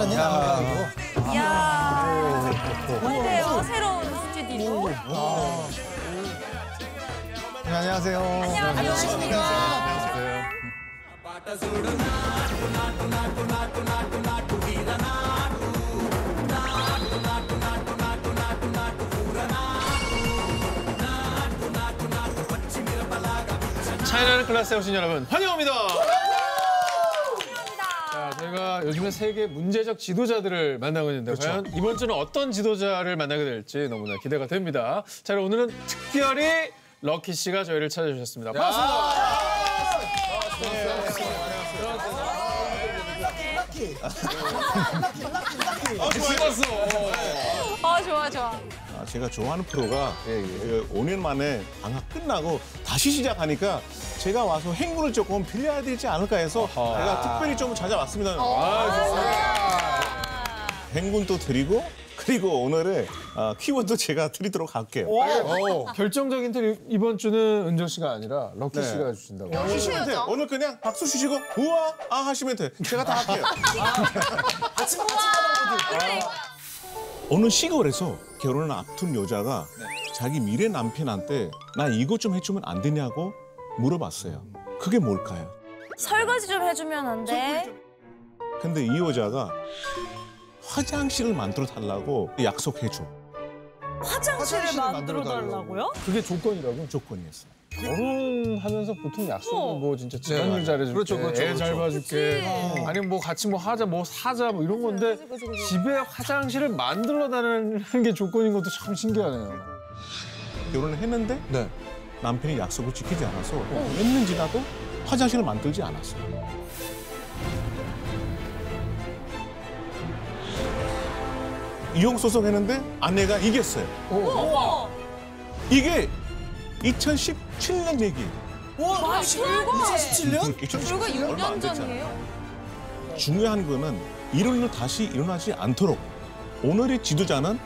자랐니 나가고. 이야. 어때요? 새로운 스튜디오. 네, 안녕하세요. 안녕하세요. 차이나는 클래스에 오신 여러분 환영합니다. 저희가 요즘에 세계 문제적 지도자들을 만나고 있는데 과연 이번 주는 어떤 지도자를 만나게 될지 너무나 기대가 됩니다. 자, 그럼 오늘은 특별히 럭키 씨가 저희를 찾아주셨습니다. 반갑습니다. 아, 죽었어. 어, 좋아, 좋아. 아, 제가 좋아하는 프로가 그 5년 만에 방학 끝나고 다시 시작하니까 제가 와서 행군을 조금 빌려야 되지 않을까 해서 제가 특별히 좀 찾아왔습니다. 행군도 드리고 그리고 오늘의 아, 키워드 제가 드리도록 할게요. 결정적인 틀 이번 주는 은정 씨가 아니라 럭키 씨가 주신다고. 하시면 돼요. 오늘 그냥 박수 주시고 우와 아 하시면 돼. 제가 다 할게요. 어느 시골에서 결혼을 앞둔 여자가 자기 미래 남편한테 나 이것 좀 해주면 안 되냐고 물어봤어요. 그게 뭘까요? 설거지 좀 해주면 안 돼? 근데 이 여자가 화장실을 만들어 달라고 약속해줘. 화장실을 만들어 달라고요? 그게 조건이라고? 조건이었어. 결혼하면서 보통 약속은 뭐 진짜 집안일 잘해줄게, 그렇죠, 그렇죠, 애잘 그렇죠. 봐줄게, 어. 아니면 뭐 같이 뭐 하자, 뭐 사자, 뭐 이런 건데 집에 화장실을 만들어 다니는 게 조건인 것도 참 신기하네요. 결혼을 했는데 네. 남편이 약속을 지키지 않아서 몇년 지나도 화장실을 만들지 않았어요. 이혼 소송했는데 아내가 이겼어요. 이게 2017년 얘기예요. 와, 불과 2017년? 2017년 얼마 안 6년 됐잖아요. 전이에요? 중요한 거는 이런 일 다시 일어나지 않도록 오늘의 지도자는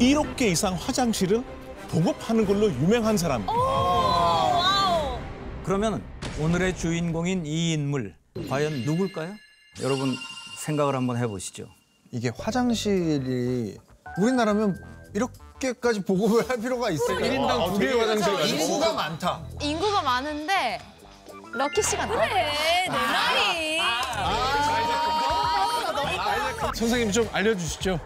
1억 개 이상 화장실을 보급하는 걸로 유명한 사람. wow. 그러면 오늘의 주인공인 이 인물 과연 누굴까요? 여러분 생각을 한번 해보시죠. 이게 화장실이 우리나라면 이렇게 까지 보급을 할 필요가 있을까? 1인당 두 개의 화장실 가지고. 인구가 많다. 인구가 많은데 럭키 씨가. 그래, 내 말이. 선생님 좀 알려주시죠.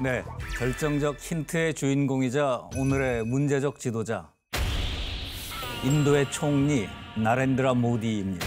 네, 결정적 힌트의 주인공이자 오늘의 문제적 지도자 인도의 총리 나렌드라 모디입니다.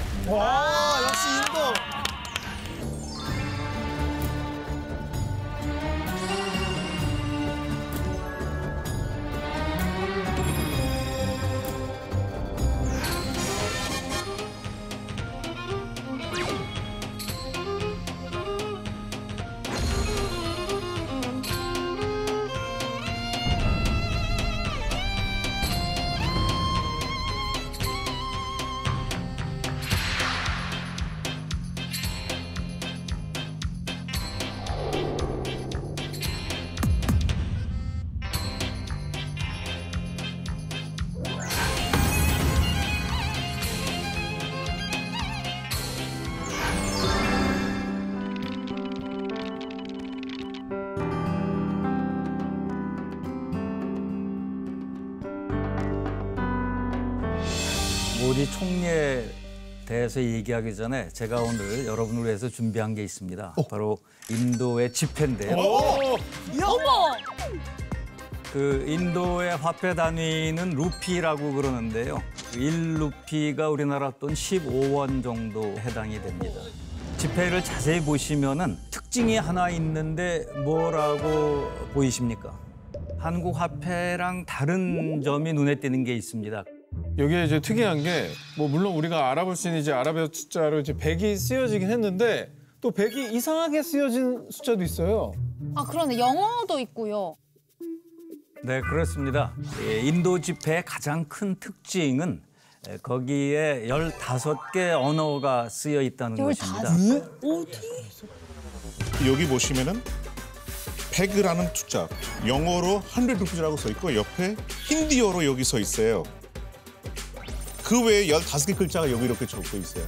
대해서 얘기하기 전에 제가 오늘 여러분을 위해서 준비한 게 있습니다. 바로 인도의 지폐인데요. 어머! 그 인도의 화폐 단위는 루피라고 그러는데요. 1루피가 우리나라 돈 15원 정도 해당이 됩니다. 지폐를 자세히 보시면은 특징이 하나 있는데 뭐라고 보이십니까? 한국 화폐랑 다른 점이 눈에 띄는 게 있습니다. 여기에 이제 특이한 게 뭐 물론 우리가 알아볼 수 있는 이제 아라비아 숫자로 이제 100이 쓰여지긴 했는데 또 100이 이상하게 쓰여진 숫자도 있어요. 아 그러네 영어도 있고요. 네, 그렇습니다. 예, 인도 지폐의 가장 큰 특징은 예, 거기에 15개 언어가 쓰여 있다는 것입니다. 여기 보시면은 백이라는 숫자 영어로 100 루피라고 써 있고 옆에 힌디어로 여기 써 있어요. 그 외에 15개 글자가 여기 이렇게 적혀 있어요.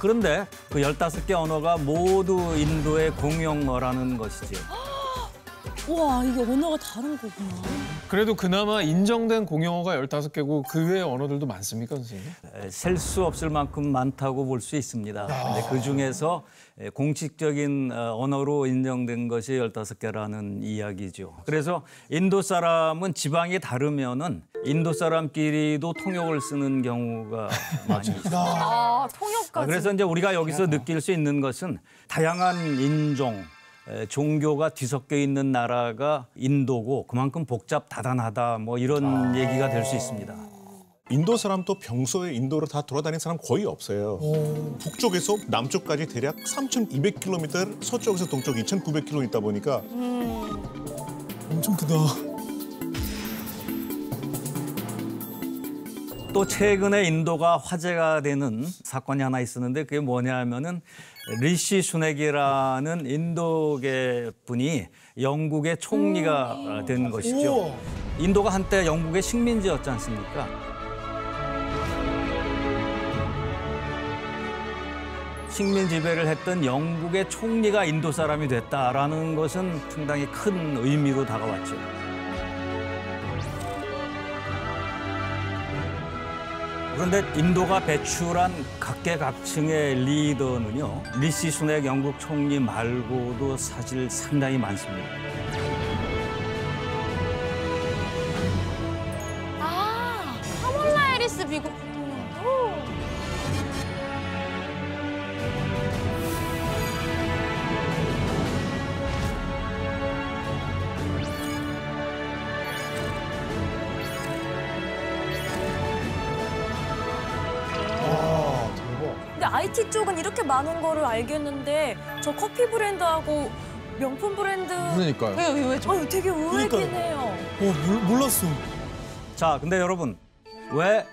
그런데 그 15개 언어가 모두 인도의 공용어라는 것이죠. 우와, 이게 언어가 다른 거구나. 그래도 그나마 인정된 공용어가 15개고 그 외의 언어들도 많습니까, 선생님? 셀 수 없을 만큼 많다고 볼 수 있습니다. 근데 그 중에서 에, 공식적인 어, 언어로 인정된 것이 15개라는 이야기죠. 그래서 인도 사람은 지방이 다르면은 인도 사람끼리도 통역을 쓰는 경우가 많이 있습니다. 아 아, 통역까지. 그래서 이제 우리가 여기서 느낄 수 있는 것은 다양한 인종, 에, 종교가 뒤섞여 있는 나라가 인도고 그만큼 복잡 다단하다 뭐 이런 얘기가 될 수 있습니다. 인도 사람도 평소에 인도를 다 돌아다니는 사람 거의 없어요. 북쪽에서 남쪽까지 대략 3,200km, 서쪽에서 동쪽 2,900km 있다 보니까 엄청 크다. 또 최근에 인도가 화제가 되는 사건이 하나 있었는데 그게 뭐냐면은 리시 수넥이라는 인도계 분이 영국의 총리가 된 것이죠. 인도가 한때 영국의 식민지였지 않습니까? 식민 지배를 했던 영국의 총리가 인도 사람이 됐다라는 것은 상당히 큰 의미로 다가왔죠. 그런데 인도가 배출한 각계각층의 리더는요 리시 순핵 영국 총리 말고도 사실 상당히 많습니다. 알겠는데 저 커피 브랜드하고 명품 브랜드 그러니까요. 왜 왜, 왜 저? 아유 되게 의외긴. 해요. 어 몰랐어. 자, 근데 여러분 왜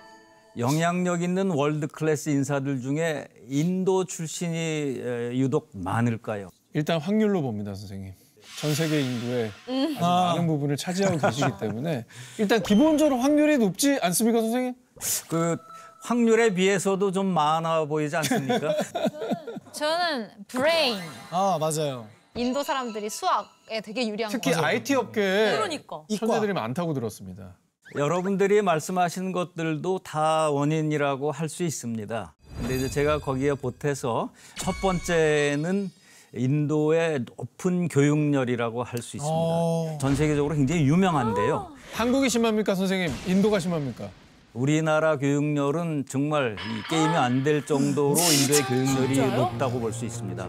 영향력 있는 world class 인사들 중에 인도 출신이 에, 유독 많을까요? 일단 확률로 봅니다, 선생님. 전 세계 인구의 아주 많은 부분을 차지하고 계시기 때문에 일단 기본적으로 확률이 높지 않습니까, 선생님? 그 확률에 비해서도 좀 많아 보이지 않습니까? 저는 브레인. 아 맞아요. 인도 사람들이 수학에 되게 유리한 특히 거. IT 업계에 그러니까. 천재들이 많다고 들었습니다. 여러분들이 말씀하신 것들도 다 원인이라고 할 수 있습니다. 근데 이제 제가 거기에 보태서 첫 번째는 인도의 높은 교육열이라고 할 수 있습니다. 전 세계적으로 굉장히 유명한데요. 한국이 심합니까, 선생님? 인도가 심합니까? 우리나라 교육열은 정말 이 게임이 안 될 정도로 인도의 교육열이 높다고 볼 수 있습니다.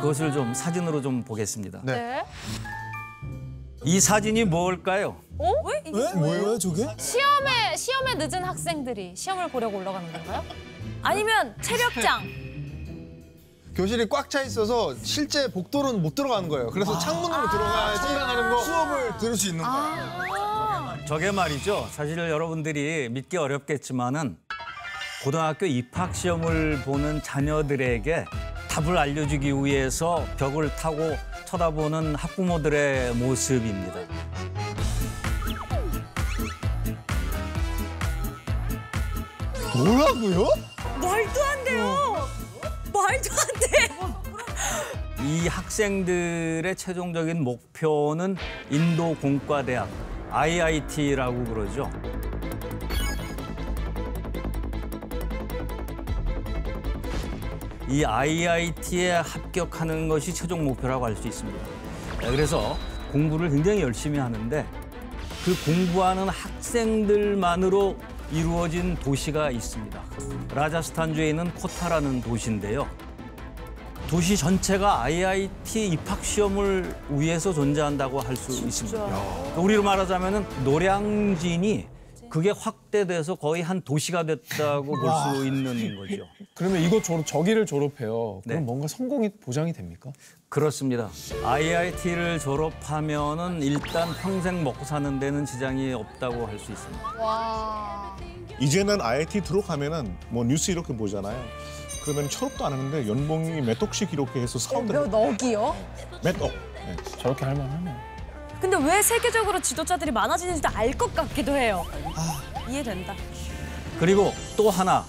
그것을 좀 사진으로 좀 보겠습니다. 네. 이 사진이 뭘까요? 어? 왜? 이게 왜? 뭐예요 저게? 시험에 시험에 늦은 학생들이 시험을 보려고 올라가는 건가요? 아니면 체력장. 교실이 꽉 차 있어서 실제 복도로는 못 들어가는 거예요. 그래서 창문으로 들어가야지 수업을 들을 수 있는 거예요. 아. 저게 말이죠. 사실 여러분들이 믿기 어렵겠지만은 고등학교 입학 시험을 보는 자녀들에게 답을 알려주기 위해서 벽을 타고 쳐다보는 학부모들의 모습입니다. 뭐라고요? 말도 안 돼요. 말도 안 돼. 이 학생들의 최종적인 목표는 인도 공과대학 IIT라고 그러죠. 이 IIT에 합격하는 것이 최종 목표라고 할 수 있습니다. 네, 그래서 공부를 굉장히 열심히 하는데 그 공부하는 학생들만으로 이루어진 도시가 있습니다. 라자스탄주에 있는 코타라는 도시인데요. 도시 전체가 IIT 입학 시험을 위해서 존재한다고 할 수 있습니다. 그러니까 우리로 말하자면은 노량진이 그게 확대돼서 거의 한 도시가 됐다고 볼 수 있는 거죠. 그러면 이거 졸업, 저기를 졸업해요. 그럼 네. 뭔가 성공이 보장이 됩니까? 그렇습니다. IIT를 졸업하면은 일단 평생 먹고 사는 데는 지장이 없다고 할 수 있습니다. 와. 이제는 IIT 들어가면은 뭐 뉴스 이렇게 보잖아요. 그러면 졸업도 안 했는데 연봉이 몇 억씩 이렇게 해서 사원들 몇 억이요? 몇 억. 네. 저렇게 할 만하네. 근데 왜 세계적으로 지도자들이 많아지는지도 알 것 같기도 해요. 이해된다. 그리고 또 하나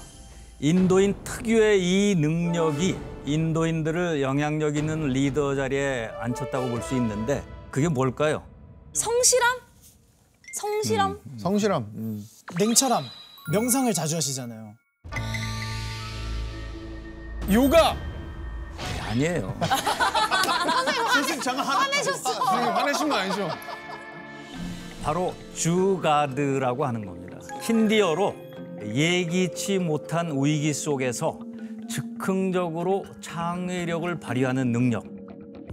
인도인 특유의 이 능력이 인도인들을 영향력 있는 리더 자리에 앉혔다고 볼 수 있는데 그게 뭘까요? 성실함? 성실함? 성실함. 음. 냉철함, 명상을 자주 하시잖아요. 요가. 아니에요. 선생님 잠깐 하나. 선생님 화내신 거 아니죠? 바로 주가드라고 하는 겁니다. 힌디어로 예기치 못한 위기 속에서 즉흥적으로 창의력을 발휘하는 능력.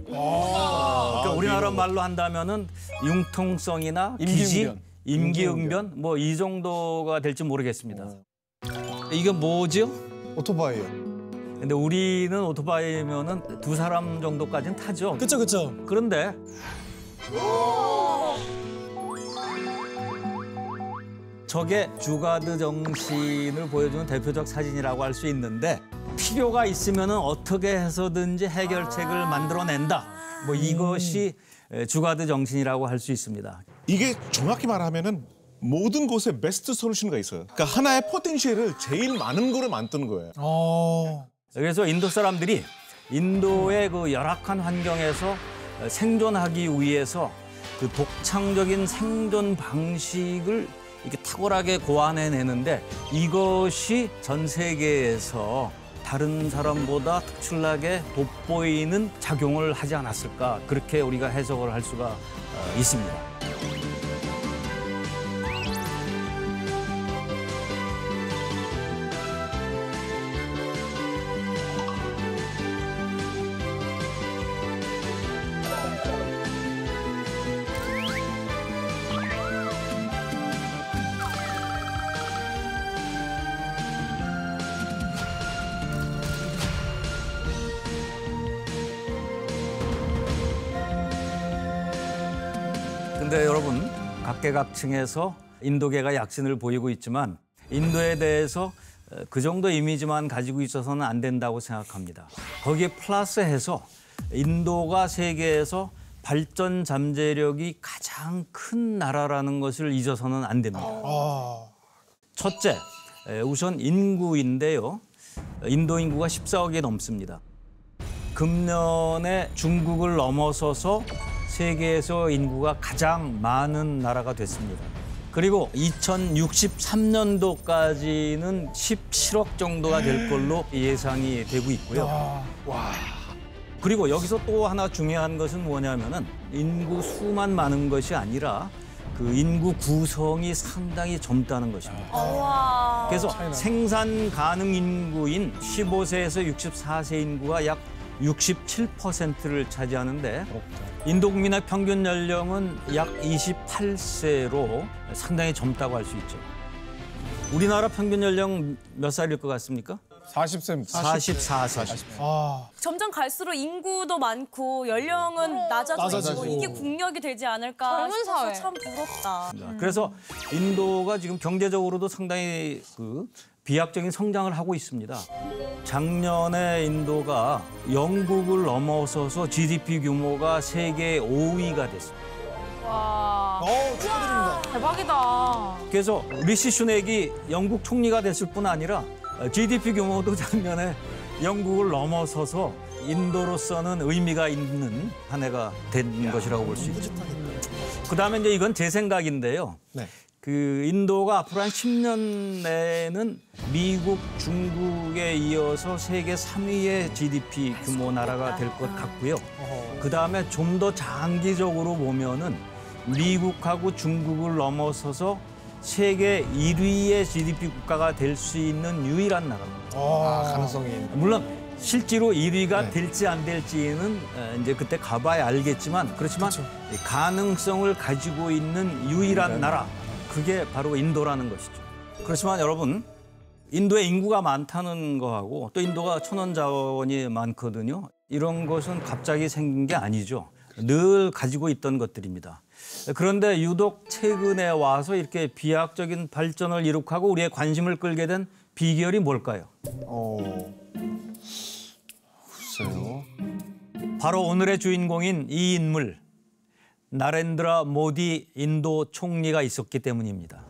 그러니까 우리나라 말로 한다면은 융통성이나 기지, 임기응변. 임기응변 뭐이 정도가 될지 모르겠습니다. 이게 뭐죠? 오토바이요. 근데 우리는 오토바이면은 두 사람 정도까지는 타죠. 그쵸 그쵸. 그런데 저게 주가드 정신을 보여주는 대표적 사진이라고 할 수 있는데 필요가 있으면 어떻게 해서든지 해결책을 만들어낸다. 뭐 이것이 주가드 정신이라고 할 수 있습니다. 이게 정확히 말하면은 모든 곳에 베스트 솔루션가 있어요. 그러니까 하나의 포텐셜을 제일 많은 거를 만드는 거예요. 어. 그래서 인도 사람들이 인도의 그 열악한 환경에서 생존하기 위해서 그 독창적인 생존 방식을 이렇게 탁월하게 고안해내는데 이것이 전 세계에서 다른 사람보다 특출나게 돋보이는 작용을 하지 않았을까 그렇게 우리가 해석을 할 수가 어, 있습니다. 근데 여러분 각계각층에서 인도계가 약진을 보이고 있지만 인도에 대해서 어, 그 정도 이미지만 가지고 있어서는 안 된다고 생각합니다. 거기에 플러스해서 인도가 세계에서 발전 잠재력이 가장 큰 나라라는 것을 잊어서는 안 됩니다. 아. 첫째, 에, 우선 인구인데요. 인도 인구가 14억이 넘습니다. 금년에 중국을 넘어서서 세계에서 인구가 가장 많은 나라가 됐습니다. 그리고 2063년도까지는 17억 정도가 될 걸로 예상이 되고 있고요. 그리고 여기서 또 하나 중요한 것은 뭐냐면은 인구 수만 많은 것이 아니라 그 인구 구성이 상당히 젊다는 것입니다. 와. 그래서 생산 가능 인구인 15세에서 64세 인구가 약 67%를 차지하는데 인도 국민의 평균 연령은 약 28세로 상당히 젊다고 할 수 있죠. 우리나라 평균 연령 몇 살일 것 같습니까? 40세입니다. 44세. 아. 점점 갈수록 인구도 많고 연령은 낮아지고 낮아지고. 이게 국력이 되지 않을까 젊은 사회. 참 부럽다. 그래서 인도가 지금 경제적으로도 상당히 그 비약적인 성장을 하고 있습니다. 작년에 인도가 영국을 넘어서서 GDP 규모가 세계 5위가 됐습니다. 와. 어 축하드립니다. 대박이다. 그래서 리시 슈넥이 영국 총리가 됐을 뿐 아니라 GDP 규모도 작년에 영국을 넘어서서 인도로서는 의미가 있는 한 해가 된 것이라고 볼 수 있죠. 그 다음에 이제 이건 제 생각인데요. 네. 그 인도가 앞으로 한 10년 내에는 미국, 중국에 이어서 세계 3위의 GDP 규모 나라가 될 것 같고요. 그 다음에 좀 더 장기적으로 보면은 미국하고 중국을 넘어서서 세계 1위의 GDP 국가가 될 수 있는 유일한 나라입니다. 아, 가능성이. 물론 실제로 1위가 네. 될지 안 될지는 어, 이제 그때 가봐야 알겠지만 그렇지만 이 가능성을 가지고 있는 유일한 나라 그게 바로 인도라는 것이죠. 그렇지만 여러분 인도에 인구가 많다는 거하고 또 인도가 천원 자원이 많거든요. 이런 것은 갑자기 생긴 게 아니죠. 늘 가지고 있던 것들입니다. 그런데 유독 최근에 와서 이렇게 비약적인 발전을 이룩하고 우리의 관심을 끌게 된 비결이 뭘까요? 어. 글쎄요. 바로 오늘의 주인공인 이 인물 나렌드라 모디 인도 총리가 있었기 때문입니다.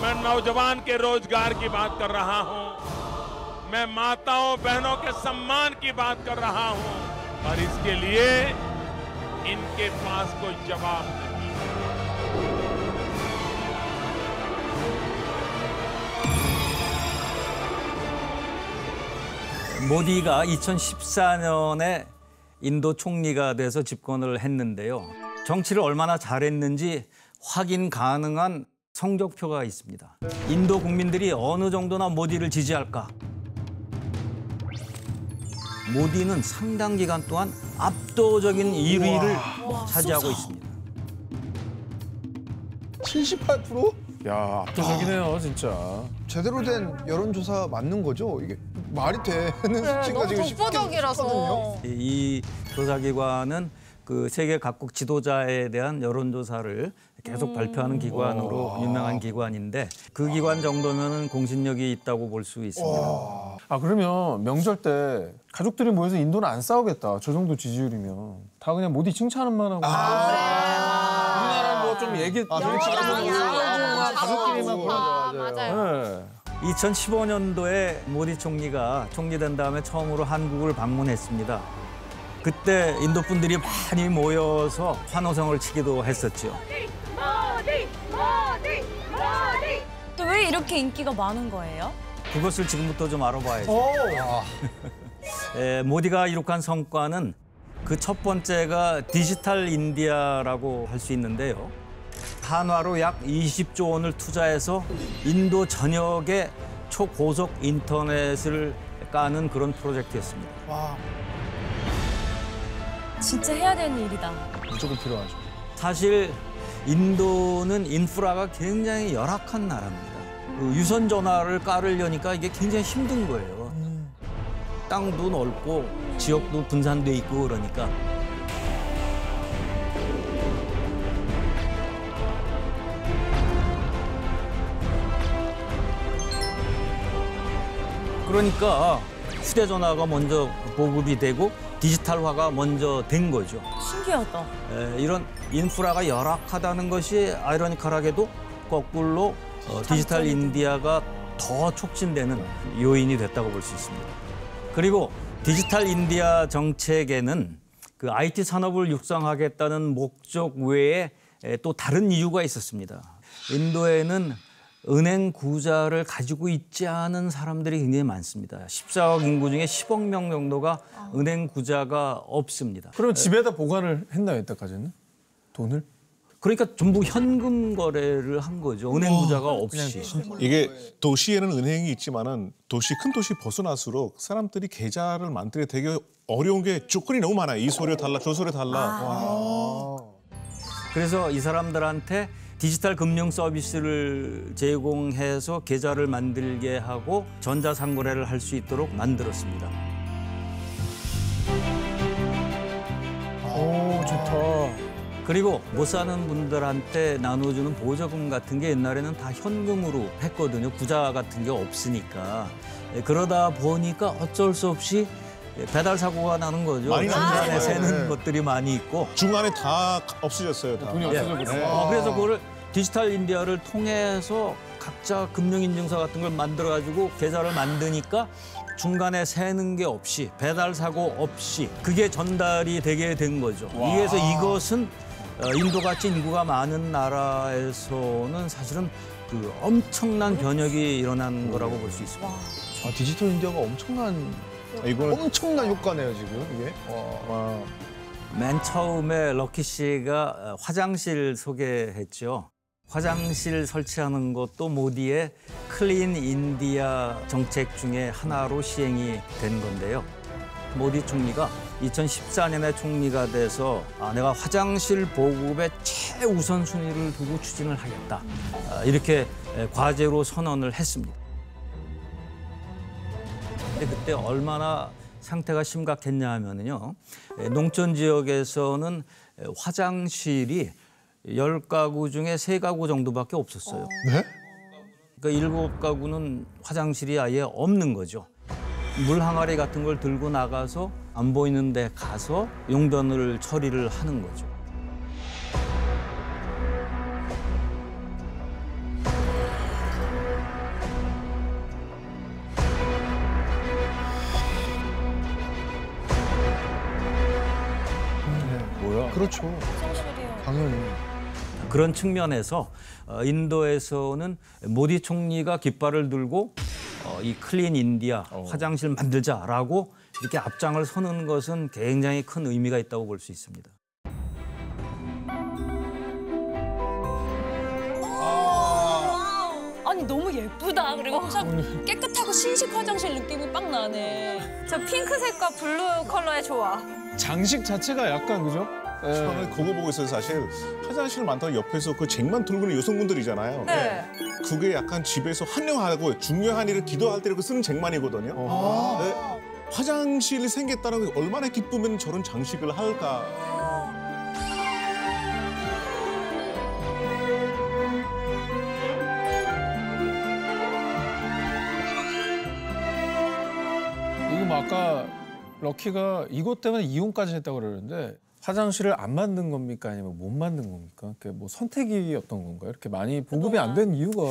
मैं नौजवान के रोजगार की बात कर रहा हूं मैं माताओं बहनों के सम्मान की बात कर रहा हूं और इसके लिए इनके पास कोई जवाब नहीं 모디가 2014년에 인도 총리가 돼서 집권을 했는데요. 정치를 얼마나 잘했는지 확인 가능한 성적표가 있습니다. 인도 국민들이 어느 정도나 모디를 지지할까? 모디는 상당 기간 동안 압도적인 1위를 차지하고 있습니다. 78%? 야, 압도적이네요, 진짜. 제대로 된 여론조사 맞는 거죠? 이게 말이 되는 수치가 네, 너무 지금 독보적이라서. 이 조사기관은 그 세계 각국 지도자에 대한 여론조사를 계속 발표하는 기관으로 유명한 기관인데 그 기관 정도면은 공신력이 있다고 볼 수 있습니다. 아, 그러면 명절 때 가족들이 모여서 인도는 안 싸우겠다. 저 정도 지지율이면. 다 그냥 모디 칭찬만 하고. 우리나라 뭐좀 얘기 아, 정치 정치하고 가지고 막 가족끼리만 아, 그러죠. 맞아요. 네. 2015년도에 모디 총리가 총리된 다음에 처음으로 한국을 방문했습니다. 그때 인도 분들이 많이 모여서 환호성을 치기도 했었죠. 또왜 이렇게 인기가 많은 거예요? 그것을 지금부터 좀 알아봐야죠. 오. 에, 모디가 이룩한 성과는 그 첫 번째가 디지털 인디아라고 할 수 있는데요. 한화로 약 20조 원을 투자해서 인도 전역에 초고속 인터넷을 까는 그런 프로젝트였습니다. 와. 진짜 해야 되는 일이다. 무조건 필요하죠. 사실 인도는 인프라가 굉장히 열악한 나라입니다. 그 유선 전화를 깔으려니까 이게 굉장히 힘든 거예요. 땅도 넓고 지역도 분산돼 있고 그러니까 그러니까 휴대전화가 먼저 보급이 되고 디지털화가 먼저 된 거죠. 신기하다. 에, 이런 인프라가 열악하다는 것이 아이러니컬하게도 거꾸로 어, 디지털 인디아가 더 촉진되는 요인이 됐다고 볼 수 있습니다. 그리고 디지털 인디아 정책에는 그 IT 산업을 육성하겠다는 목적 외에 에, 또 다른 이유가 있었습니다. 인도에는 은행 구자를 가지고 있지 않은 사람들이 굉장히 많습니다. 14억 인구 중에 10억 명 정도가 은행 구자가 없습니다. 그러면 집에다 보관을 했나요, 이때까지는? 돈을? 그러니까 전부 현금 거래를 한 거죠. 은행 구자가 없이. 이게 도시에는 은행이 있지만은 도시 큰 도시 벗어날수록 사람들이 계좌를 만들기 되게 어려운 게 조건이 너무 많아요. 이 소리 달라, 저 소리 달라. 그래서 이 사람들한테 디지털 금융 서비스를 제공해서 계좌를 만들게 하고 전자상거래를 할 수 있도록 만들었습니다. 오, 좋다. 그리고 못 사는 분들한테 나눠주는 보조금 같은 게 옛날에는 다 현금으로 했거든요. 구자 같은 게 없으니까. 예, 그러다 보니까 어쩔 수 없이 예, 배달 사고가 나는 거죠. 많이 중간에. 새는 네. 것들이 많이 있고. 중간에 다 없어졌어요. 다. 돈이 예. 없어져 버렸어. 어, 그래서 그거를 디지털 인디아를 통해서 각자 금융인증서 같은 걸 만들어가지고 계좌를 만드니까 중간에 새는 게 없이 배달 사고 없이 그게 전달이 되게 된 거죠. 그래서 이것은 어, 인도같이 인구가 많은 나라에서는 사실은 그 엄청난 변혁이 일어난 거라고 볼 수 있습니다. 아, 디지털 인디아가 엄청난 이거는 엄청난 효과네요 지금 이게. 와. 맨 처음에 럭키 씨가 어, 화장실 소개했죠. 화장실 설치하는 것도 모디의 Clean India 정책 중에 하나로 시행이 된 건데요. 모디 총리가 2014년에 총리가 돼서 아, 내가 화장실 보급에 최우선 순위를 두고 추진을 하겠다. 아, 이렇게 에, 과제로 선언을 했습니다. 근데 그때 얼마나 상태가 심각했냐 하면은요. 에, 농촌 지역에서는 에, 화장실이 열 가구 중에 세 가구 정도밖에 없었어요. 네? 그러니까 일곱 가구는 화장실이 아예 없는 거죠. 물 항아리 같은 걸 들고 나가서 안 보이는 데 가서 용변을 처리를 하는 거죠. 그렇죠. 화장실이요. 당연히. 그런 측면에서 어, 인도에서는 모디 총리가 깃발을 들고 어, 이 Clean India 화장실 만들자라고 이렇게 앞장을 서는 것은 굉장히 큰 의미가 있다고 볼 수 있습니다. 아니 너무 예쁘다. 그리고 화장 깨끗하고 신식 화장실 느낌이 빡 나네. 저 핑크색과 blue 컬러의 조화. 장식 자체가 약간 그죠? 예. 저는 그거 보고 있어요 사실 화장실 많다고 옆에서 그 쟁만 들고 있는 여성분들이잖아요. 네. 그게 약간 집에서 한영하고 중요한 일을 기도할 때그 쓰는 쟁만이거든요. 네. 화장실이 생겼다는 게 얼마나 기쁘면 저런 장식을 할까. 이거 뭐 아까 럭키가 이것 때문에 이혼까지 했다고 그러는데 화장실을 안 만든 겁니까 아니면 못 만든 겁니까? 그뭐 선택이었던 건가요? 이렇게 많이 보급이 안 된 이유가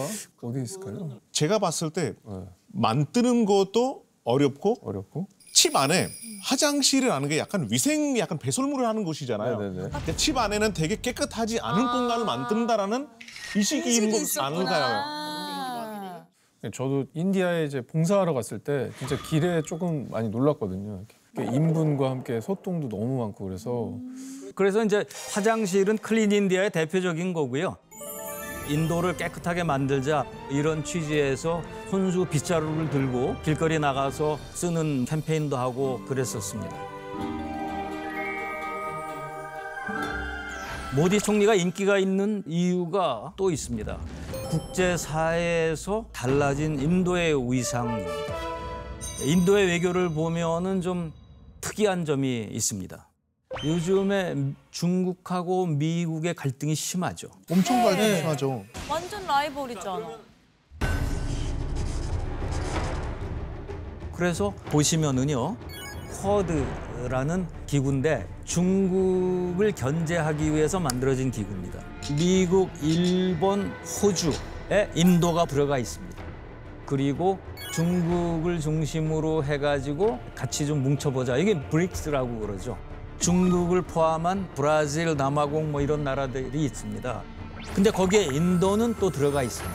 어디 있을까요? 제가 봤을 때 네. 만드는 것도 어렵고 어렵고. 집 안에 화장실이라는 게 약간 위생, 약간 배설물을 하는 곳이잖아요. 네네네. 근데 집 안에는 되게 깨끗하지 않은 공간을 만든다라는 의식이 있는 것 아닌가요? 저도 India에 이제 봉사하러 갔을 때 진짜 길에 조금 많이 놀랐거든요. 이렇게 인분과 함께 소똥도 너무 많고 그래서 그래서 이제 화장실은 Clean India의 대표적인 거고요. 인도를 깨끗하게 만들자 이런 취지에서 손수 빗자루를 들고 길거리 나가서 쓰는 캠페인도 하고 그랬었습니다. 모디 총리가 인기가 있는 이유가 또 있습니다. 국제사회에서 달라진 인도의 위상입니다. 인도의 외교를 보면은 좀 특이한 점이 있습니다. 요즘에 중국하고 미국의 갈등이 심하죠. 엄청 갈등 심하죠. 완전 라이벌이잖아. 그래서 보시면은요, 쿼드라는 기구인데 중국을 견제하기 위해서 만들어진 기구입니다. 미국, 일본, 호주에 인도가 들어가 있습니다. 그리고 중국을 중심으로 해가지고 같이 좀 뭉쳐보자. 이게 브릭스라고 그러죠. 중국을 포함한 브라질, 남아공 뭐 이런 나라들이 있습니다. 근데 거기에 인도는 또 들어가 있습니다.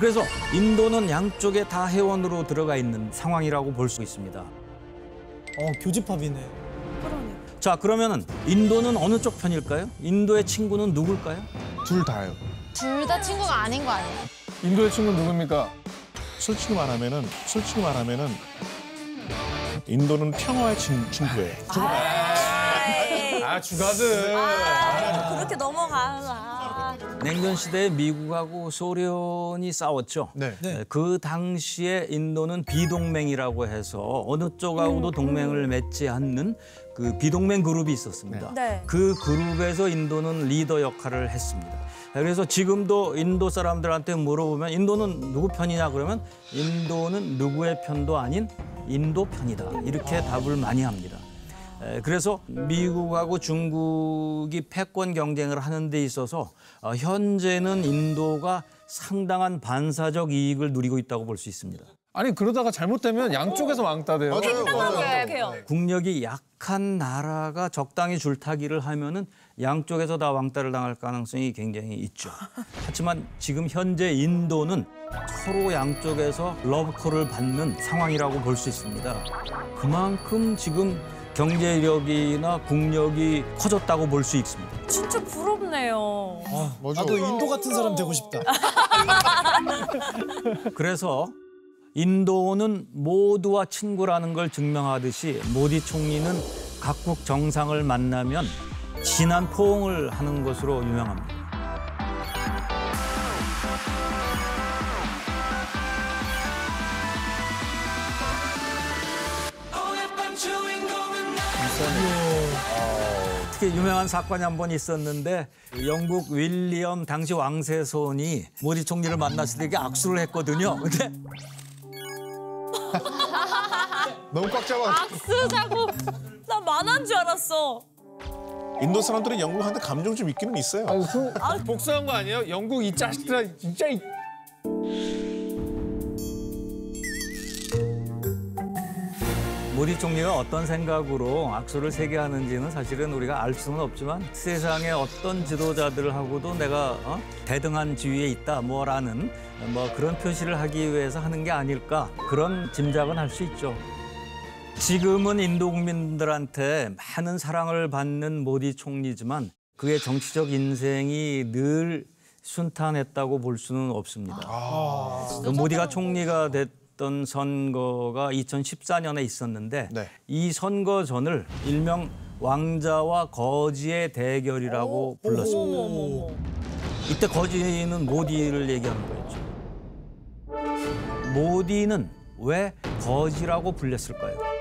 그래서 인도는 양쪽에 다 회원으로 들어가 있는 상황이라고 볼 수 있습니다. 어, 교집합이네. 자, 그러면은 인도는 어느 쪽 편일까요? 인도의 친구는 누굴까요? 둘 다요. 둘 다 친구가 아닌 거 아니에요? 인도의 친구는 누굽니까? 솔직히 말하면은, 솔직히 말하면은 인도는 평화의 친, 친구예요. 아 주가들. 아, 그렇게 넘어가. 냉전 시대에 미국하고 소련이 싸웠죠. 네. 네. 그 당시에 인도는 비동맹이라고 해서 어느 쪽하고도 동맹을 맺지 않는 그 비동맹 그룹이 있었습니다. 네. 그 그룹에서 인도는 리더 역할을 했습니다. 그래서 지금도 인도 사람들한테 물어보면 인도는 누구 편이냐 그러면 인도는 누구의 편도 아닌 인도 편이다. 이렇게 답을 많이 합니다. 에, 그래서 미국하고 중국이 패권 경쟁을 하는 데 있어서 어, 현재는 인도가 상당한 반사적 이익을 누리고 있다고 볼 수 있습니다. 아니 그러다가 잘못되면 양쪽에서 왕따 돼요. 맞아요. 맞아요. 국력이 약한 나라가 적당히 줄타기를 하면은 양쪽에서 다 왕따를 당할 가능성이 굉장히 있죠. 하지만 지금 현재 인도는 서로 양쪽에서 러브콜을 받는 상황이라고 볼 수 있습니다. 그만큼 지금 경제력이나 국력이 커졌다고 볼 수 있습니다. 진짜 부럽네요. 맞아. 나도 인도 같은 사람 되고 싶다. 그래서 인도는 모두와 친구라는 걸 증명하듯이 모디 총리는 각국 정상을 만나면 진한 포옹을 하는 것으로 유명합니다. 특히 유명한 사건이 한 번 있었는데 영국 윌리엄 당시 왕세손이 모디 총리를 만났을 때 이렇게 악수를 했거든요. 근데 너무 꽉 잡아. 쓰자고. 나 만화인 줄 알았어. 인도 사람들은 영국한테 감정 좀 있기는 있어요. 아니, 그, 복수한 거 아니에요? 영국 이 자식들아 진짜 이... 모디 총리가 어떤 생각으로 악수를 세개 하는지는 사실은 우리가 알 수는 없지만 세상의 어떤 지도자들하고도 내가 어? 대등한 지위에 있다 뭐라는 뭐 그런 표시를 하기 위해서 하는 게 아닐까 그런 짐작은 할 수 있죠. 지금은 인도 국민들한테 많은 사랑을 받는 모디 총리지만 그의 정치적 인생이 늘 순탄했다고 볼 수는 없습니다. 그 모디가 총리가 됐던 선거가 2014년에 있었는데 네. 이 선거 전을 일명 왕자와 거지의 대결이라고 불렀습니다. 이때 거지는 모디를 얘기하는 거였죠. 모디는 왜 거지라고 불렸을까요?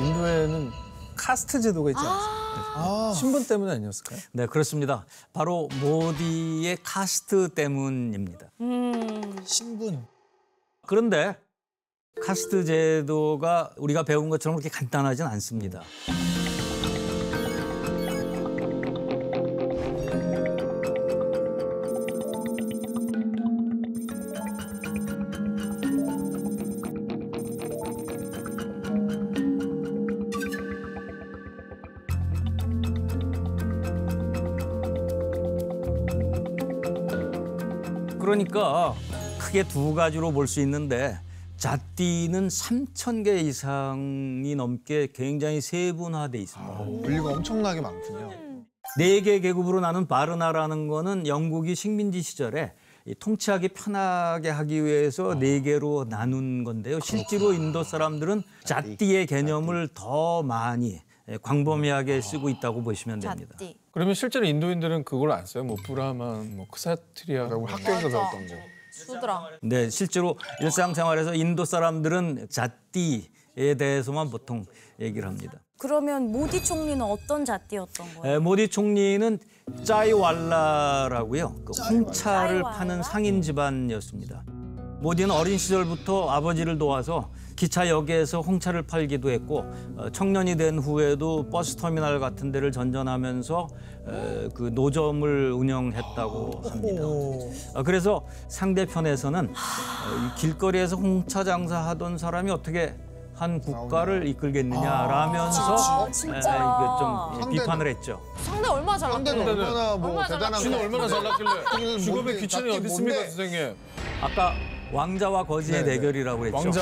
인도에는 카스트 제도가 있지 않습니까? 아, 신분 때문 아니었을까요? 네, 그렇습니다. 바로 모디의 카스트 때문입니다. 신분. 그런데 카스트 제도가 우리가 배운 것처럼 그렇게 간단하진 않습니다. 그러니까 크게 두 가지로 볼 수 있는데 자띠는 3천 개 이상이 넘게 굉장히 세분화돼 있습니다. 분류가 엄청나게 많군요. 네 개 계급으로 나눈 바르나라는 거는 영국이 식민지 시절에 이 통치하기 편하게 하기 위해서 네 개로 나눈 건데요. 실제로 인도 사람들은 자띠의 개념을 더 많이 예, 광범위하게 쓰고 있다고 보시면 됩니다. 자띠. 그러면 실제로 인도인들은 그걸 안 써요? 뭐 브라만, 뭐 크사트리아라고 학교에서 배웠던 거. 수드라. 네, 실제로 일상생활에서 인도 사람들은 자띠에 대해서만 보통 얘기를 합니다. 그러면 모디 총리는 어떤 잣띠였던 거예요? 에, 모디 총리는 짜이왈라라고요. 그 홍차를 짜이왈라? 파는 상인 집안이었습니다. 모디는 어린 시절부터 아버지를 도와서 기차역에서 홍차를 팔기도 했고 어, 청년이 된 후에도 버스 터미널 같은 데를 전전하면서 에, 그 노점을 운영했다고 합니다. 오. 아, 그래서 상대편에서는 어, 이 길거리에서 홍차 장사하던 사람이 어떻게 한 국가를 이끌겠느냐라면서 아, 에, 진짜. 이게 좀 상대는- 비판을 했죠. 상대 얼마나 잘 상대는 나왔는데. 얼마나 뭐 얼마나 대단한 쥐는 얼마나 잘 났길래 쥐는 직업에 뭔데, 귀천이 어디 있습니까? 선생님? 아까 왕자와 거지의 네네. 대결이라고 했죠. 왕자.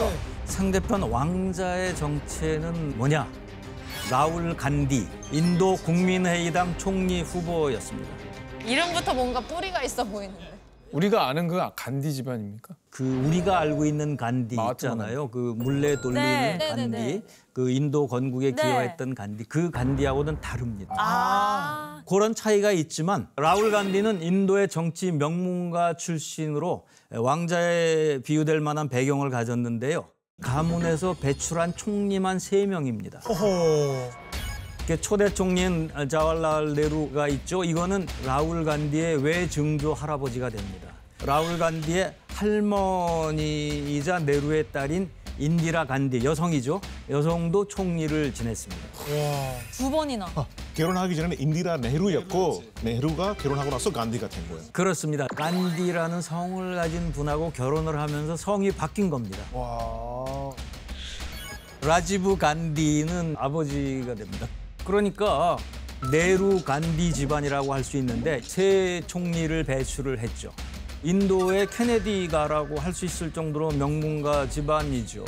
상대편 왕자의 정체는 뭐냐? 라울 간디, 인도 국민회의당 총리 후보였습니다. 이름부터 뭔가 뿌리가 있어 보이는데. 우리가 아는 그 간디 집안입니까? 그 우리가 알고 있는 간디 있잖아요. 그 물레 돌리는 네. 네, 간디, 네, 네. 그 인도 건국에 네. 기여했던 간디, 그 간디하고는 다릅니다. 아. 그런 차이가 있지만 라울 간디는 인도의 정치 명문가 출신으로 왕자에 비유될 만한 배경을 가졌는데요. 가문에서 배출한 총리만 세명입니다. 초대 총리인 자왈랄 네루가 있죠. 이거는 라울 간디의 외증조 할아버지가 됩니다. 라울 간디의 할머니이자 네루의 딸인 인디라 간디 여성이죠. 여성도 총리를 지냈습니다. 와. 두 번이나. 결혼하기 전에는 인디라 네루였고 네루가 결혼하고 나서 간디가 된 거예요. 그렇습니다. 간디라는 성을 가진 분하고 결혼을 하면서 성이 바뀐 겁니다. 와. 라지브 간디는 아버지가 됩니다. 그러니까 네루 간디 집안이라고 할 수 있는데 세 총리를 배출을 했죠. 인도의 케네디가라고 할 수 있을 정도로 명문가 집안이죠.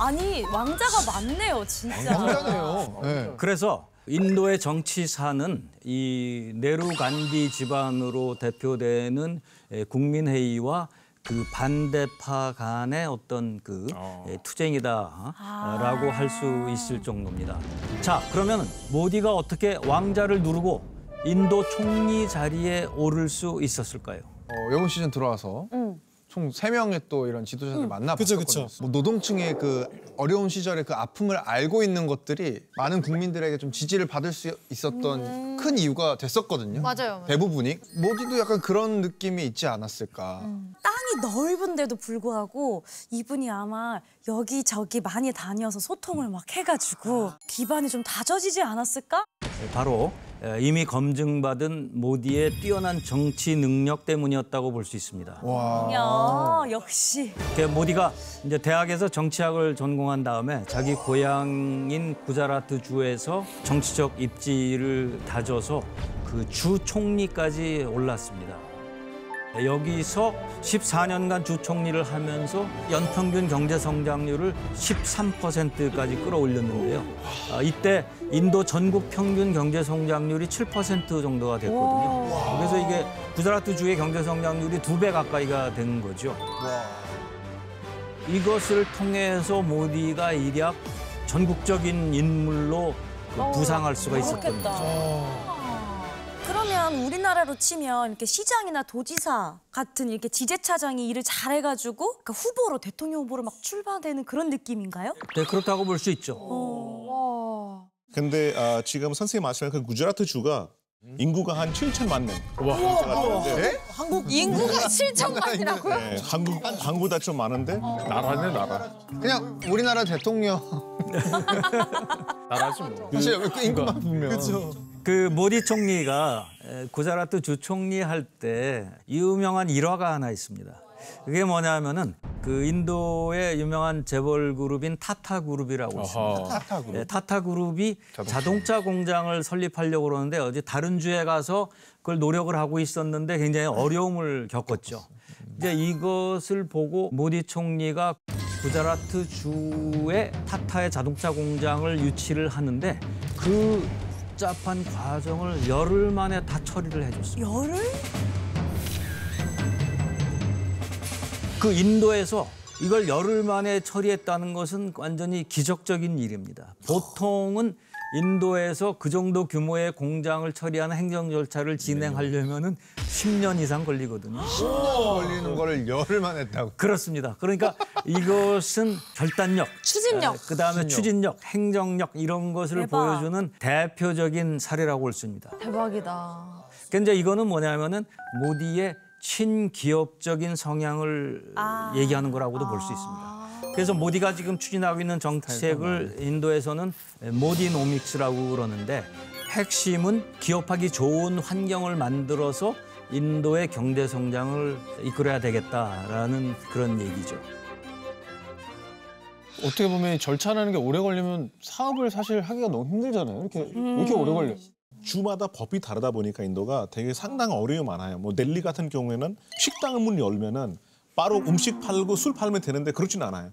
아니 왕자가 많네요 진짜. 왕자네요. 네. 그래서 인도의 정치사는 이 네루 간디 집안으로 대표되는 에, 국민회의와 그 반대파 간의 어떤 그 에, 투쟁이다라고 할수 있을 정도입니다. 자, 그러면 모디가 어떻게 왕자를 누르고 인도 총리 자리에 오를 수 있었을까요? 어, 이번 시즌 들어와서 응. 총 세명의또 이런 지도자들 그쵸, 만나봤거든요. 뭐 노동층의 그 어려운 시절의 그 아픔을 알고 있는 것들이 많은 국민들에게 좀 지지를 받을 수 있었던 큰 이유가 됐었거든요. 맞아요, 맞아요. 대부분이. 모디도 약간 그런 느낌이 있지 않았을까. 땅이 넓은데도 불구하고 이분이 아마 여기저기 많이 다녀서 소통을 막 해가지고 기반이 좀 다져지지 않았을까? 바로 에, 이미 검증받은 모디의 뛰어난 정치 능력 때문이었다고 볼 수 있습니다. 야 역시. 그 모디가 이제 대학에서 정치학을 전공한 다음에 자기 고향인 구자라트 주에서 정치적 입지를 다져서 그 주 총리까지 올랐습니다. 여기서 14년간 주 총리를 하면서 연평균 경제 성장률을 13%까지 끌어올렸는데요. 아, 이때 인도 전국 평균 경제 성장률이 7% 정도가 됐거든요. 그래서 이게 구자라트 주의 경제 성장률이 두 배 가까이가 된 거죠. 이것을 통해서 모디가 일약 전국적인 인물로 그 부상할 수가 있었던 거죠. 그러면 우리나라로 치면 이렇게 시장이나 도지사 같은 이렇게 지자차장이 일을 잘해가지고 그러니까 후보로 대통령 후보로 막 출마되는 그런 느낌인가요? 네, 그렇다고 볼 수 있죠. 근데 아, 지금 선생님 말씀하신 그 구자라트 주가 인구가 한 7천만 명. 와. 한국 인구가 7천만이라고요? 네, 한국 한국보다 좀 많은데 나라네 나라. 그냥 우리나라 대통령 나라지 뭐. 사실 그 인구만 보면 그렇죠. 그 모디 총리가 에, 구자라트 주 총리 할 때 유명한 일화가 하나 있습니다. 그게 뭐냐면은 그 인도의 유명한 재벌 그룹인 타타 그룹이라고 있습니다. 아하. 네, 타타 그룹이 자동차. 공장을 설립하려고 그러는데 어제 다른 주에 가서 그걸 노력을 하고 있었는데 굉장히 어려움을 겪었죠. 이제 이것을 보고 모디 총리가 구자라트 주에 타타의 자동차 공장을 유치를 하는데 그 복잡한 과정을 열흘 만에 다 처리를 해줬습니다. 열을? 그 인도에서 이걸 열흘 만에 처리했다는 것은 완전히 기적적인 일입니다. 보통은 인도에서 그 정도 규모의 공장을 처리하는 행정 절차를 진행하려면은 10년 이상 걸리거든요. 걸리는 거를 열흘만 했다고. 그렇습니다. 그러니까 이것은 결단력, 추진력. 그 다음에 추진력, 행정력 이런 것을 대박. 보여주는 대표적인 사례라고 볼 수 있습니다. 대박이다. 근데 이거는 뭐냐면은 모디의 친기업적인 성향을 아. 얘기하는 거라고도 볼수 있습니다. 그래서 모디가 지금 추진하고 있는 정책을 인도에서는 모디노믹스라고 그러는데 핵심은 기업하기 좋은 환경을 만들어서 인도의 경제 성장을 이끌어야 되겠다라는 그런 얘기죠. 어떻게 보면 이 절차라는 게 오래 걸리면 사업을 사실 하기가 너무 힘들잖아요. 이렇게 왜 이렇게 오래 걸려? 주마다 법이 다르다 보니까 인도가 되게 상당한 어려움이 많아요. 뭐 델리 같은 경우에는 식당을 문 열면은 바로 음식 팔고 술 팔면 되는데 그렇진 않아요.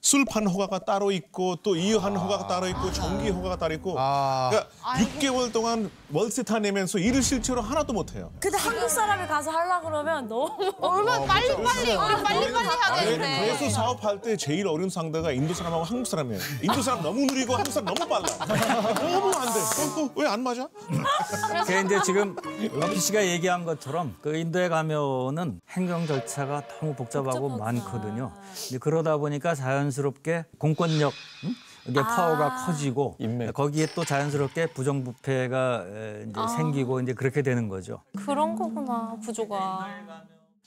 술 파는 허가가 따로 있고 또 이어하는 허가가 따로 있고 정기 허가가 따로 있고 아. 그러니까 6개월 동안 월세 타 내면서 일을 실제로 하나도 못 해요. 근데 한국 사람이 가서 하려 그러면 너무 얼마나 빨리 빨리 우리 빨리 빨리 해야 되는데. 그래서 사업할 때 제일 어려운 상대가 인도 사람하고 한국 사람이에요. 인도 사람 너무 느리고 한국 사람 너무 빨라. 너무 안 돼. 왜안 맞아? 그게 이제 지금 러피 씨가 얘기한 것처럼 그 인도에 가면은 행정 절차가 너무 복잡하고 많거든요. 이제 그러다 보니까 자연스럽게 공권력 응? 이게 파워가 커지고 인맥. 거기에 또 자연스럽게 부정부패가 에, 이제 생기고 이제 그렇게 되는 거죠. 그런 거구나 구조가.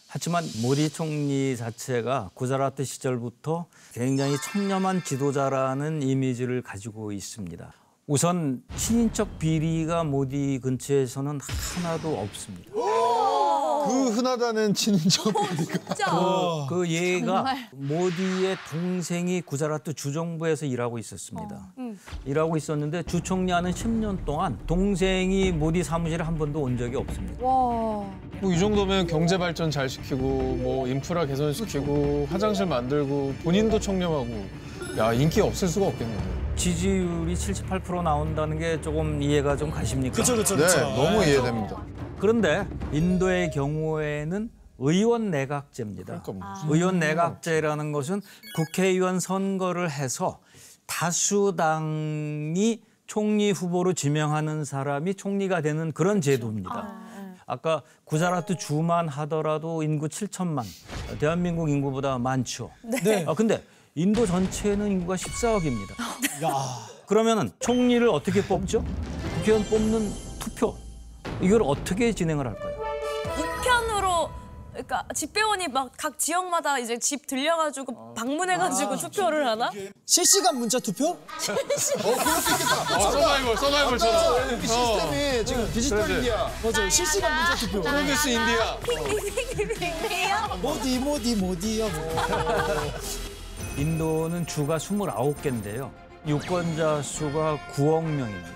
하지만 모디 총리 자체가 구자라트 시절부터 굉장히 청렴한 지도자라는 이미지를 가지고 있습니다. 우선 친인척 비리가 모디 근처에서는 하나도 없습니다. 그 흔하다는 친인척 비리가. 진짜. 그 얘가 모디의 동생이 구자라트 주정부에서 일하고 있었습니다. 일하고 있었는데 주 총리하는 10년 동안 동생이 모디 사무실에 한 번도 온 적이 없습니다. 와. 뭐 이 정도면 경제 발전 잘 시키고 뭐 인프라 개선시키고 화장실 만들고 본인도 청렴하고 야 인기 없을 수가 없겠는데. 지지율이 78% 나온다는 게 조금 이해가 좀 가십니까? 그렇죠, 그렇죠, 네, 그렇죠. 너무 이해됩니다. 그런데 인도의 경우에는 의원 내각제입니다. 그러니까 뭐. 의원 내각제라는 것은 국회의원 선거를 해서 다수당이 총리 후보로 지명하는 사람이 총리가 되는 그런 제도입니다. 아까 구자라트 주만 하더라도 인구 7천만, 대한민국 인구보다 많죠. 네. 아, 근데 인도 전체는 인구가 14억입니다. 야. 그러면은 총리를 어떻게 뽑죠? 국회의원 뽑는 투표. 이걸 어떻게 진행을 할까요? 우편으로 그러니까 집배원이 막 각 지역마다 이제 집 들려가지고 방문해가지고 투표를 하나? 실시간 문자 투표? 어, 서바이벌, 서바이벌처럼. 이 시스템이 지금 디지털 그래, 인디아. 맞아요. 실시간 문자 투표. 프로듀스 인디아. 모디 모디 모디요. 뭐. 인도는 주가 29개인데요. 유권자 수가 9억 명입니다.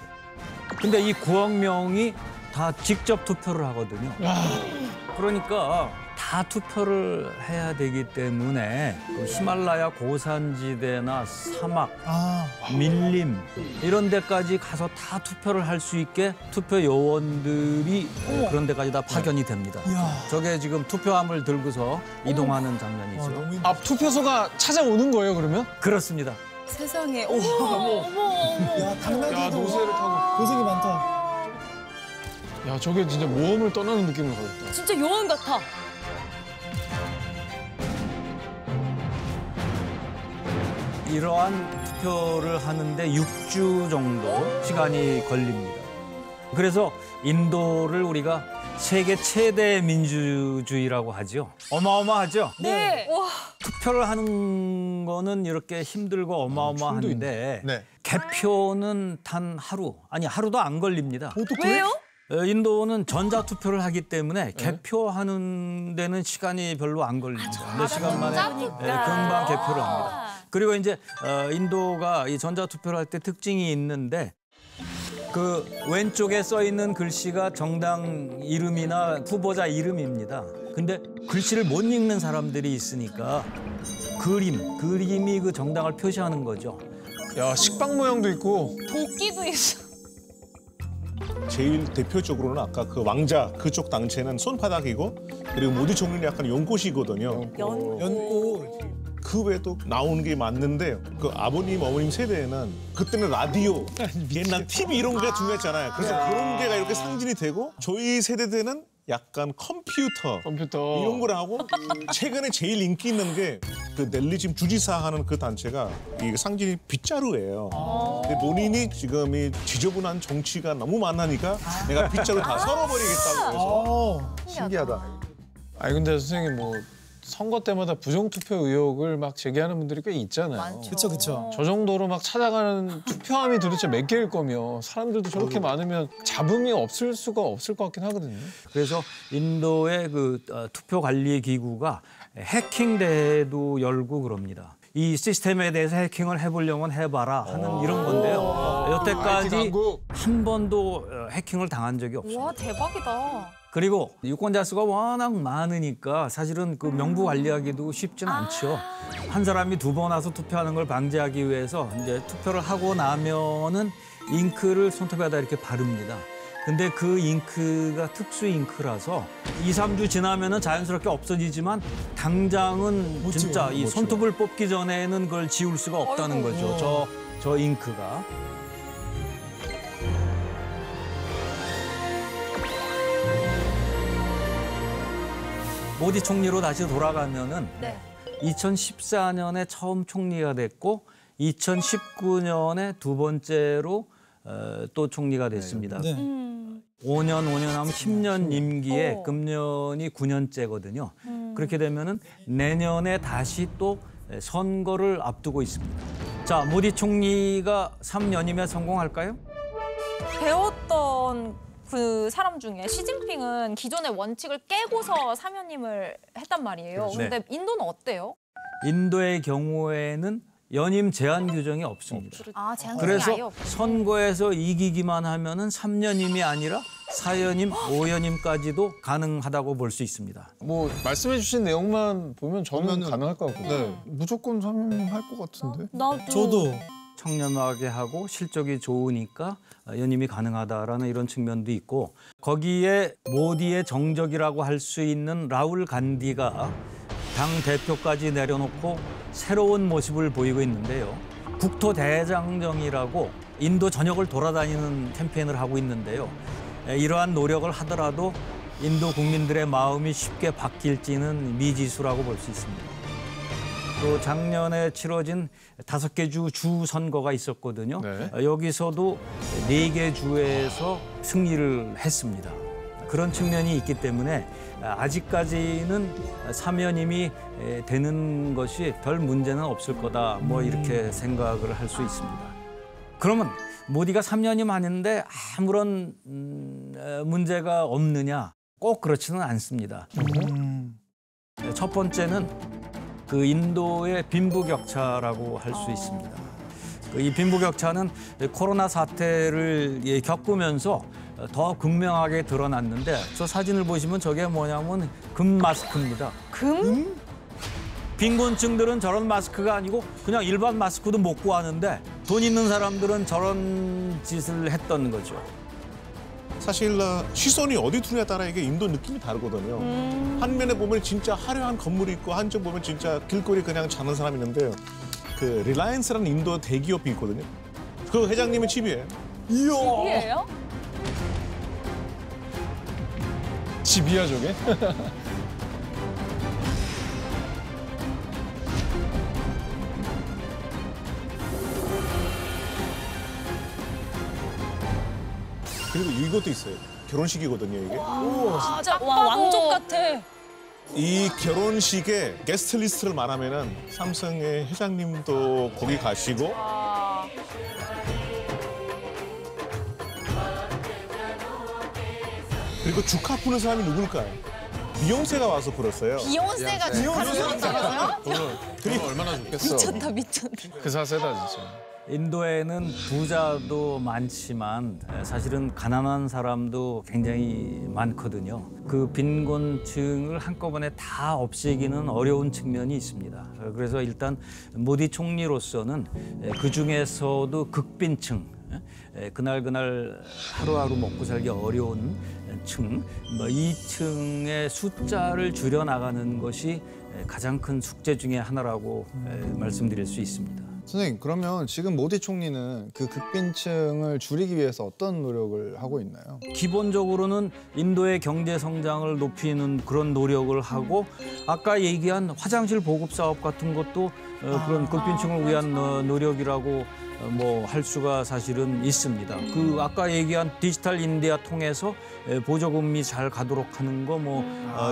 근데 이 9억 명이 다 직접 투표를 하거든요. 그러니까 다 투표를 해야 되기 때문에 그 히말라야 고산지대나 사막, 아, 밀림 이런 데까지 가서 다 투표를 할 수 있게 투표 요원들이 그런 데까지 다 파견이 됩니다. 이야. 저게 지금 투표함을 들고서 이동하는 와, 장면이죠. 아, 투표소가 찾아오는 거예요, 그러면? 그렇습니다. 세상에. 어머 어머. 야, 야, 당나귀도 노새를 타고. 고생이 많다. 야, 저게 진짜 모험을 떠나는 느낌을 받았다. 진짜 요원 같아. 이러한 투표를 하는데 6주 정도 시간이 걸립니다. 그래서 인도를 우리가 세계 최대 민주주의라고 하죠. 어마어마하죠. 네. 와. 투표를 하는 거는 이렇게 힘들고 어마어마한데 네. 개표는 단 하루 아니 하루도 안 걸립니다. 왜요? 어, 인도는 전자 투표를 하기 때문에 개표하는 데는 시간이 별로 안 걸립니다. 몇 시간 만에 예, 금방 개표를 합니다. 그리고 이제 어, 인도가 이 전자 투표를 할 때 특징이 있는데 그 왼쪽에 써 있는 글씨가 정당 이름이나 후보자 이름입니다. 근데 글씨를 못 읽는 사람들이 있으니까 그림, 그림이 그 정당을 표시하는 거죠. 야, 식빵 모양도 있고. 도끼도 있어. 제일 대표적으로는 아까 그 왕자 그쪽 당체는 손바닥이고 그리고 모디 총리는 약간 연꽃이거든요. 연. 연꽃. 그 외에도 나오는 게 맞는데 그 아버님 어머님 세대에는 그때는 라디오 옛날 TV 이런 게 중요했잖아요. 그래서 그런 게가 이렇게 상징이 되고 저희 세대 때는 약간 컴퓨터 컴퓨터. 이런 걸 하고 최근에 제일 인기 있는 게 그 넬리 지금 주지사 하는 그 단체가 이 상징이 빗자루예요. 근데 본인이 지금 이 지저분한 정치가 너무 많으니까 내가 빗자루 다 썰어버리겠다고 해서 어. 신기하다. 아니, 근데 선생님 뭐 선거 때마다 부정투표 의혹을 막 제기하는 분들이 꽤 있잖아요. 그쵸 그쵸. 저 정도로 막 찾아가는 투표함이 도대체 몇 개일 거며 사람들도 저렇게 많으면 잡음이 없을 수가 없을 것 같긴 하거든요. 그래서 인도의 그 어, 투표 관리 기구가 해킹 대회도 열고 그럽니다. 이 시스템에 대해서 해킹을 해보려면 해봐라 하는 이런 건데요. IT 여태까지. 한 번도 어, 해킹을 당한 적이 없어요. 와 대박이다. 그리고 유권자 수가 워낙 많으니까 사실은 그 명부 관리하기도 쉽진 않죠. 한 사람이 두 번 와서 투표하는 걸 방지하기 위해서 이제 투표를 하고 나면은 잉크를 손톱에다 이렇게 바릅니다. 근데 그 잉크가 특수 잉크라서 이삼주 지나면은 자연스럽게 없어지지만 당장은 못 진짜 이 손톱을 뽑기 전에는 그걸 지울 수가 없다는 거죠. 저, 저 잉크가. 모디 총리로 다시 돌아가면은 네. 2014년에 처음 총리가 됐고 2019년에 두 번째로 어, 또 총리가 됐습니다. 네. 5년, 5년 하면 10년 임기에 어. 금년이 9년째거든요. 그렇게 되면은 내년에 다시 또 선거를 앞두고 있습니다. 자, 모디 총리가 3년이면 성공할까요? 배웠던 그 사람 중에 시진핑은 기존의 원칙을 깨고서 사면임을 했단 말이에요. 그렇죠. 근데 인도는 어때요? 인도의 경우에는 연임 제한 규정이 없습니다. 아 제한 규정이 그래서. 선거에서 이기기만 하면은 3년임이 아니라 4연임, 5연임까지도 가능하다고 볼 수 있습니다. 뭐 말씀해 주신 내용만 보면 저는 보면은- 가능할 것 같고. 네. 무조건 사면 할것 같은데. 나도. 저도 청렴하게 하고 실적이 좋으니까 연임이 가능하다라는 이런 측면도 있고 거기에 모디의 정적이라고 할 수 있는 라울 간디가 당 대표까지 내려놓고 새로운 모습을 보이고 있는데요. 국토 대장정이라고 인도 전역을 돌아다니는 캠페인을 하고 있는데요. 에, 이러한 노력을 하더라도 인도 국민들의 마음이 쉽게 바뀔지는 미지수라고 볼 수 있습니다. 또 작년에 치러진 다섯 개 주 주 선거가 있었거든요. 네. 어, 여기서도 네 개 주에서 승리를 했습니다. 그런 측면이 있기 때문에 아직까지는 사면임이 에, 되는 것이 별 문제는 없을 거다. 뭐 이렇게 생각을 할 수 있습니다. 그러면 모디가 3년이 많은데 아무런 음, 에, 문제가 없느냐? 꼭 그렇지는 않습니다. 네, 첫 번째는 그 인도의 빈부격차라고 할 수 있습니다. 그이 빈부격차는 코로나 사태를 예, 겪으면서 더 극명하게 드러났는데 저 사진을 보시면 저게 뭐냐면 금 마스크입니다. 금? 빈곤층들은 저런 마스크가 아니고 그냥 일반 마스크도 못 구하는데 돈 있는 사람들은 저런 짓을 했던 거죠. 사실 어, 시선이 어디 두냐에 따라 이게 인도 느낌이 다르거든요. 한 면에 보면 진짜 화려한 건물이 있고 한쪽 보면 진짜 길거리 그냥 자는 사람이 있는데 그 리라이언스라는 인도 대기업이 있거든요. 그 회장님의 집이에요. 이에요? 집이야 저게? 그리고 이것도 있어요. 결혼식이거든요, 이게. 진짜 와 왕족 같아. 이 결혼식에 게스트 리스트를 말하면은 삼성의 회장님도 거기 가시고 그리고 축가 부른 사람이 누굴까요? 비욘세가 와서 불렀어요. 비욘세가 비욘세였어요? 그럼 얼마나 좋겠어. 미쳤다 미쳤다. 그 사세다 진짜. 인도에는 부자도 많지만 사실은 가난한 사람도 굉장히 많거든요. 그 빈곤층을 한꺼번에 다 없애기는 어려운 측면이 있습니다. 그래서 일단 모디 총리로서는 그 중에서도 극빈층, 그날 그날 하루하루 먹고 살기 어려운 층, 뭐이 층의 숫자를 줄여 나가는 것이 가장 큰 숙제 중에 하나라고 말씀드릴 수 있습니다. 선생님 그러면 지금 모디 총리는 그 극빈층을 줄이기 위해서 어떤 노력을 하고 있나요? 기본적으로는 인도의 경제 성장을 높이는 그런 노력을 하고 아까 얘기한 화장실 보급 사업 같은 것도 어, 그런 극빈층을 위한 어, 노력이라고 뭐 할 수가 사실은 있습니다. 그 아까 얘기한 디지털 인디아 통해서 에, 보조금이 잘 가도록 하는 거뭐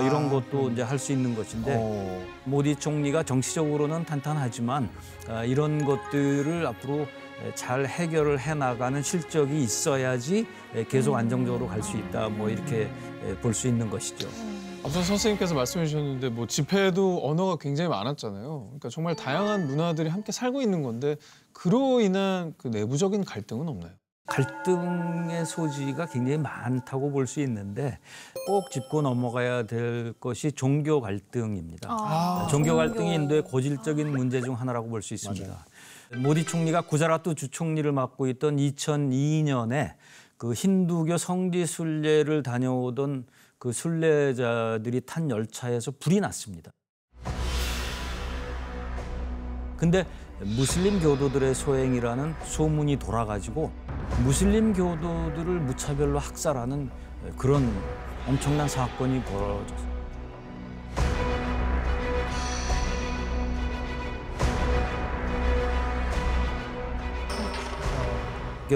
이런 것도 이제 할 수 있는 것인데 어. 모디 총리가 정치적으로는 탄탄하지만 아, 이런 것들을 앞으로 잘 해결을 해 나가는 실적이 있어야지 계속 안정적으로 갈 수 있다. 뭐 이렇게 볼 수 있는 것이죠. 앞서 선생님께서 말씀해 주셨는데 뭐 집회도 언어가 굉장히 많았잖아요. 그러니까 정말 다양한 문화들이 함께 살고 있는 건데 그로 인한 그 내부적인 갈등은 없나요? 갈등의 소지가 굉장히 많다고 볼 수 있는데 꼭 짚고 넘어가야 될 것이 종교 갈등입니다. 아, 종교 갈등이 인도의 고질적인 문제 중 하나라고 볼 수 있습니다. 모디 총리가 구자라트 주총리를 맡고 있던 2002년에 그 힌두교 성지 순례를 다녀오던 그 순례자들이 탄 열차에서 불이 났습니다. 근데 무슬림 교도들의 소행이라는 소문이 돌아가지고 무슬림 교도들을 무차별로 학살하는 그런 엄청난 사건이 벌어졌어요.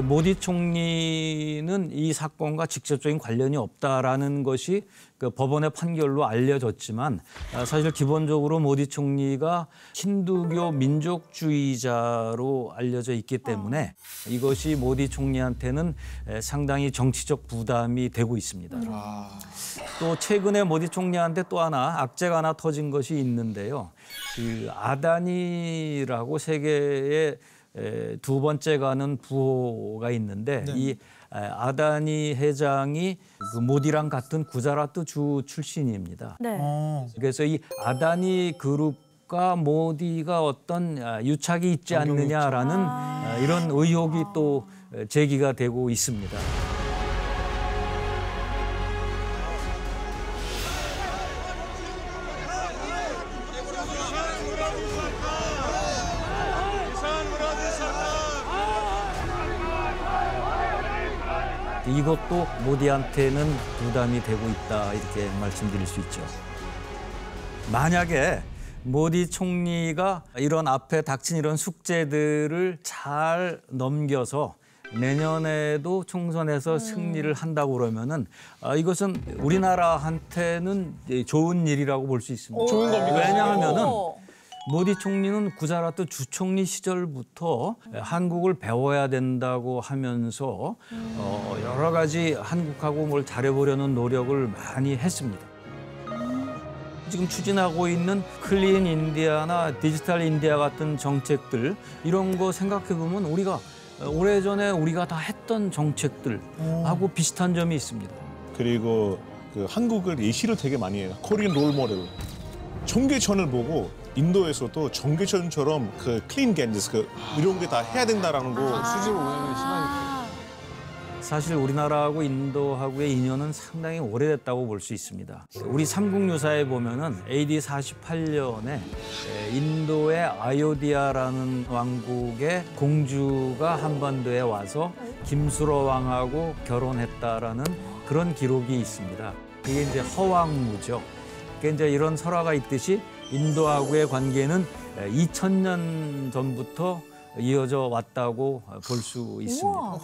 모디 총리는 이 사건과 직접적인 관련이 없다라는 것이 그 법원의 판결로 알려졌지만 아, 사실 기본적으로 모디 총리가 힌두교 민족주의자로 알려져 있기 때문에 이것이 모디 총리한테는 에, 상당히 정치적 부담이 되고 있습니다. 또 최근에 모디 총리한테 또 하나 악재가 하나 터진 것이 있는데요. 그 아다니라고 세계의 에, 두 번째 가는 부호가 있는데 이 에, 아다니 회장이 그 모디랑 같은 구자라트 주 출신입니다. 네. 그래서 이 아다니 그룹과 모디가 어떤 아, 유착이 있지 않느냐라는 아, 이런 의혹이 또 제기가 되고 있습니다. 이것도 모디한테는 부담이 되고 있다 이렇게 말씀드릴 수 있죠. 만약에 모디 총리가 이런 앞에 닥친 이런 숙제들을 잘 넘겨서 내년에도 총선에서 승리를 한다고 그러면은 아, 이것은 우리나라한테는 좋은 일이라고 볼 수 있습니다. 좋은 겁니다. 왜냐하면은 모디 총리는 구자라트 주총리 시절부터 한국을 배워야 된다고 하면서 어, 여러 가지 한국하고 뭘 잘해보려는 노력을 많이 했습니다. 지금 추진하고 있는 Clean India나 Digital India 같은 정책들 이런 거 생각해 보면 우리가 오래전에 우리가 다 했던 정책들하고 비슷한 점이 있습니다. 그리고 그 한국을 예시를 되게 많이 해요. Korean role model. 청계천을 보고 인도에서도 청계천처럼 그 Clean Ganges 그 이런 게 다 해야 된다라는 거 수질 오염이 심하니까. 사실 우리나라하고 인도하고의 인연은 상당히 오래됐다고 볼 수 있습니다. 우리 삼국유사에 보면은 AD 48년에 인도의 아요디아라는 왕국의 공주가 한반도에 와서 김수로 왕하고 결혼했다라는 그런 기록이 있습니다. 그게 이제 허왕무죠. 그러니까 이제 이런 설화가 있듯이 인도하고의 관계는 2000년 전부터 이어져 왔다고 볼 수 있습니다.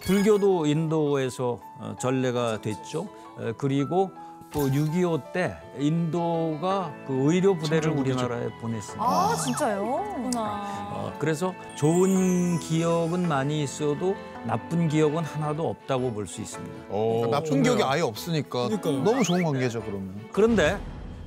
불교도 인도에서 어, 전례가 됐죠. 에, 그리고 또 6.25 때 인도가 그 의료 부대를 우리나라에 보냈습니다. 아 진짜요? 어, 그래서 좋은 기억은 많이 있어도 나쁜 기억은 하나도 없다고 볼 수 있습니다. 오, 나쁜 좋네요. 기억이 아예 없으니까 그러니까요. 너무 좋은 관계죠 그러면. 그런데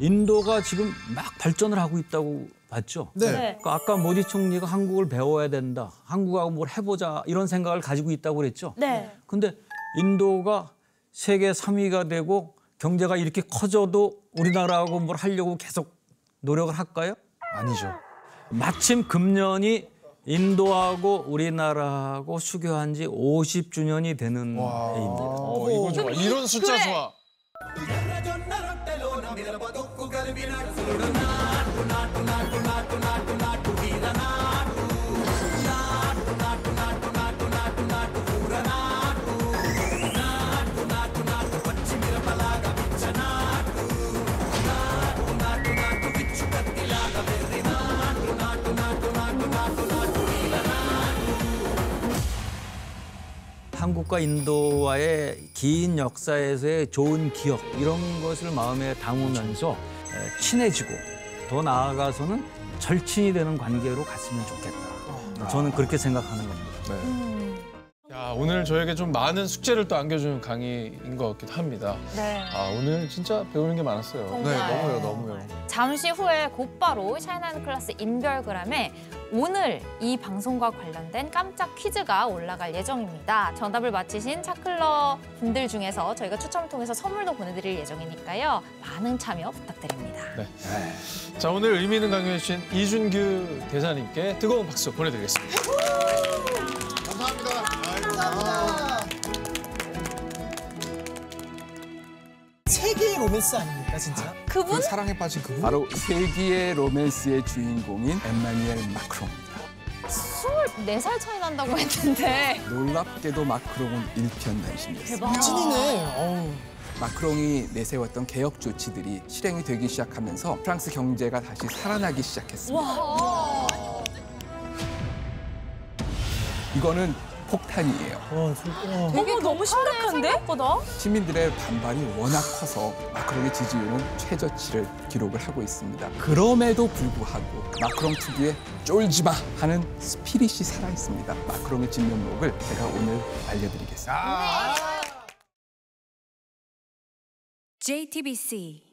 인도가 지금 막 발전을 하고 있다고 봤죠. 네. 그러니까 아까 모디 총리가 한국을 배워야 된다, 한국하고 뭘 해보자 이런 생각을 가지고 있다고 그랬죠. 네. 근데 인도가 세계 3위가 되고 경제가 이렇게 커져도 우리나라하고 뭘 하려고 계속 노력을 할까요? 아니죠. 마침 금년이 인도하고 우리나라하고 수교한 지 50주년이 되는 해입니다. 어, 이거 좋아. 이런 숫자 좋아. కలిపినట్లుడు నాటు నాటు 한국과 인도와의 긴 역사에서의 좋은 기억 이런 것을 마음에 담으면서 에, 친해지고 더 나아가서는 절친이 되는 관계로 갔으면 좋겠다. 저는 그렇게 생각하는 겁니다. 야, 오늘 저에게 좀 많은 숙제를 또 안겨주는 강의인 것 같기도 합니다. 네. 아, 오늘 진짜 배우는 게 많았어요. 네 너무요 너무요. 잠시 후에 곧바로 샤이나는 클래스 인별그램에 오늘 이 방송과 관련된 깜짝 퀴즈가 올라갈 예정입니다. 정답을 맞히신 차클러 분들 중에서 저희가 추첨을 통해서 선물도 보내드릴 예정이니까요. 많은 참여 부탁드립니다. 자, 오늘 의미 있는 강의해주신 이준규 대사님께 뜨거운 박수 보내드리겠습니다. 세계의 로맨스 아닙니까 진짜? 그분? 사랑에 빠진 그분. 바로 세기의 로맨스의 주인공인 엠마뉴엘 마크롱입니다. 24살 차이 난다고 했는데 놀랍게도 마크롱은 일편단심이었습니다. 어우. 마크롱이 내세웠던 개혁 조치들이 실행이 되기 시작하면서 프랑스 경제가 다시 살아나기 시작했습니다. 이거는 폭탄이에요. 어, 저, 어. 어머 너무 심각한데? 생각보다 시민들의 반발이 워낙 커서 마크롱의 지지율은 최저치를 기록을 하고 있습니다. 그럼에도 불구하고 마크롱 특유의 쫄지 마 하는 스피릿이 살아 있습니다. 마크롱의 진면목을 제가 오늘 알려드리겠습니다. JTBC